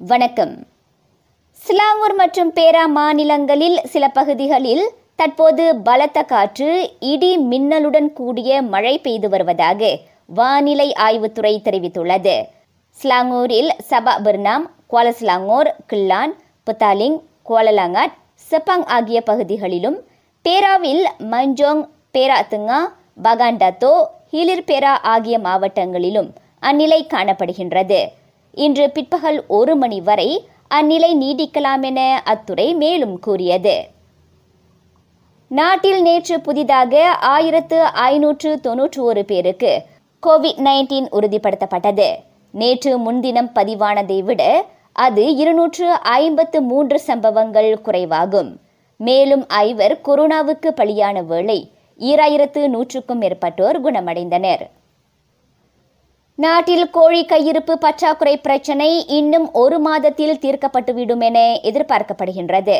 வணக்கம். சிலாங்கூர் மற்றும் பேரா மாநிலங்களில் சில பகுதிகளில் தற்போது பலத்த காற்று இடி மின்னலுடன் கூடிய மழை பெய்து வருவதாக வானிலை ஆய்வுத்துறை தெரிவித்துள்ளது. ஸ்லாங்கூரில் சபா பிர்னாம் குவாலஸ்லாங்கோர் கில்லான் புத்தாலிங் குவாலலாங்காட் செப்பாங் ஆகிய பகுதிகளிலும் பேராவில் மஞ்சோங் பேராத்துங்கா பகாண்டாத்தோ ஹிலிர்பேரா ஆகிய மாவட்டங்களிலும் அந்நிலை காணப்படுகின்றது. இன்று பிற்பகல் ஒரு மணி வரை அந்நிலை நீடிக்கலாம் என அத்துறை மேலும் கூறியது. நாட்டில் நேற்று புதிதாக ஆயிரத்து ஐநூற்று தொன்னூற்று ஒரு பேருக்கு கோவிட் நைன்டீன் உறுதிப்படுத்தப்பட்டது. நேற்று முன்தினம் பதிவானதை விட அது இருநூற்று ஐம்பத்து மூன்று சம்பவங்கள் குறைவாகும். மேலும் ஐவர் கொரோனாவுக்கு பலியான வேளை ஈராயிரத்து நூற்றுக்கும் மேற்பட்டோர் குணமடைந்தனர். நாட்டில் கோழி கையிருப்பு பற்றாக்குறை பிரச்சினை இன்னும் ஒரு மாதத்தில் தீர்க்கப்பட்டுவிடும் என எதிர்பார்க்கப்படுகின்றது.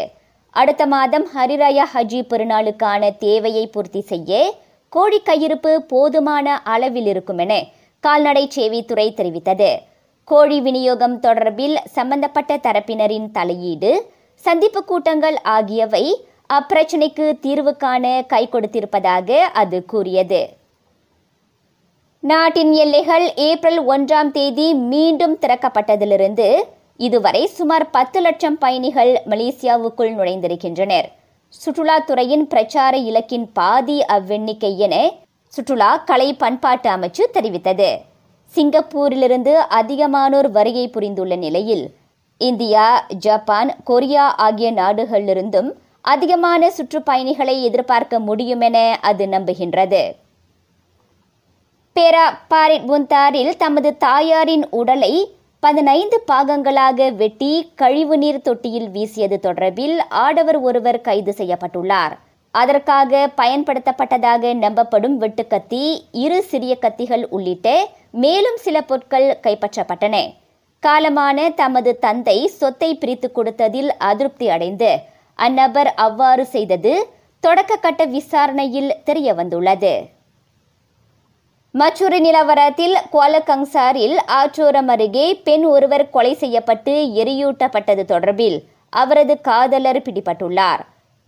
அடுத்த மாதம் ஹரிராயா ஹஜி பெருநாளுக்கான தேவையை பூர்த்தி செய்ய கோழி கையிருப்பு போதுமான அளவில் இருக்கும் என கால்நடை சேவைத்துறை தெரிவித்தது. கோழி விநியோகம் தொடர்பில் சம்பந்தப்பட்ட தரப்பினரின் தலையீடு சந்திப்பு கூட்டங்கள் ஆகியவை அப்பிரச்சினைக்கு தீர்வு காண கை கொடுத்திருப்பதாக அது கூறியது. நாட்டின் எல்லைகள் ஏப்ரல் ஒன்றாம் தேதி மீண்டும் திறக்கப்பட்டதிலிருந்து இதுவரை சுமார் பத்து லட்சம் பயணிகள் மலேசியாவுக்குள் நுழைந்திருக்கின்றனர். சுற்றுலாத்துறையின் பிரச்சார இலக்கின் பாதி அவ்வெண்ணிக்கை என சுற்றுலா கலை பண்பாட்டு அமைச்சு தெரிவித்தது. சிங்கப்பூரிலிருந்து அதிகமானோர் வருகை புரிந்துள்ள நிலையில் இந்தியா ஜப்பான் கொரியா ஆகிய நாடுகளிலிருந்தும் அதிகமான சுற்றுப்பயணிகளை எதிர்பார்க்க முடியும் என அது நம்புகின்றது. பேரா பாரிபுந்தாரில் தமது தாயாரின் உடலை பதினைந்து பாகங்களாக வெட்டி கழிவுநீர் தொட்டியில் வீசியது தொடர்பில் ஆடவர் ஒருவர் கைது செய்யப்பட்டுள்ளார். அதற்காக பயன்படுத்தப்பட்டதாக நம்பப்படும் வெட்டுக்கத்தி இரு சிறிய கத்திகள் உள்ளிட்ட மேலும் சில பொருட்கள் கைப்பற்றப்பட்டன. காலமான தமது தந்தை சொத்தை பிரித்து கொடுத்ததில் அதிருப்தி அடைந்து அந்நபர் அவ்வாறு செய்தது தொடக்க கட்ட விசாரணையில் தெரிய வந்துள்ளது மற்றொரு நிலவரத்தில் குவாலகங்சாரில் ஆற்றோரம் அருகே பெண் ஒருவர் கொலை செய்யப்பட்டு எரியூட்டப்பட்டது தொடர்பில் அவரது காதலர் பிடிபட்டுள்ளார்.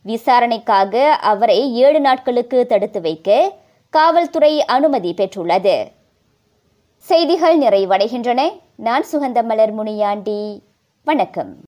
விசாரணைக்காக அவரை ஏழு நாட்களுக்கு தடுத்து வைக்க காவல்துறை அனுமதி பெற்றுள்ளது. செய்திகள் நிறைவடைகின்றன. நான் சுகந்தமலர் முனியாண்டி. வணக்கம்.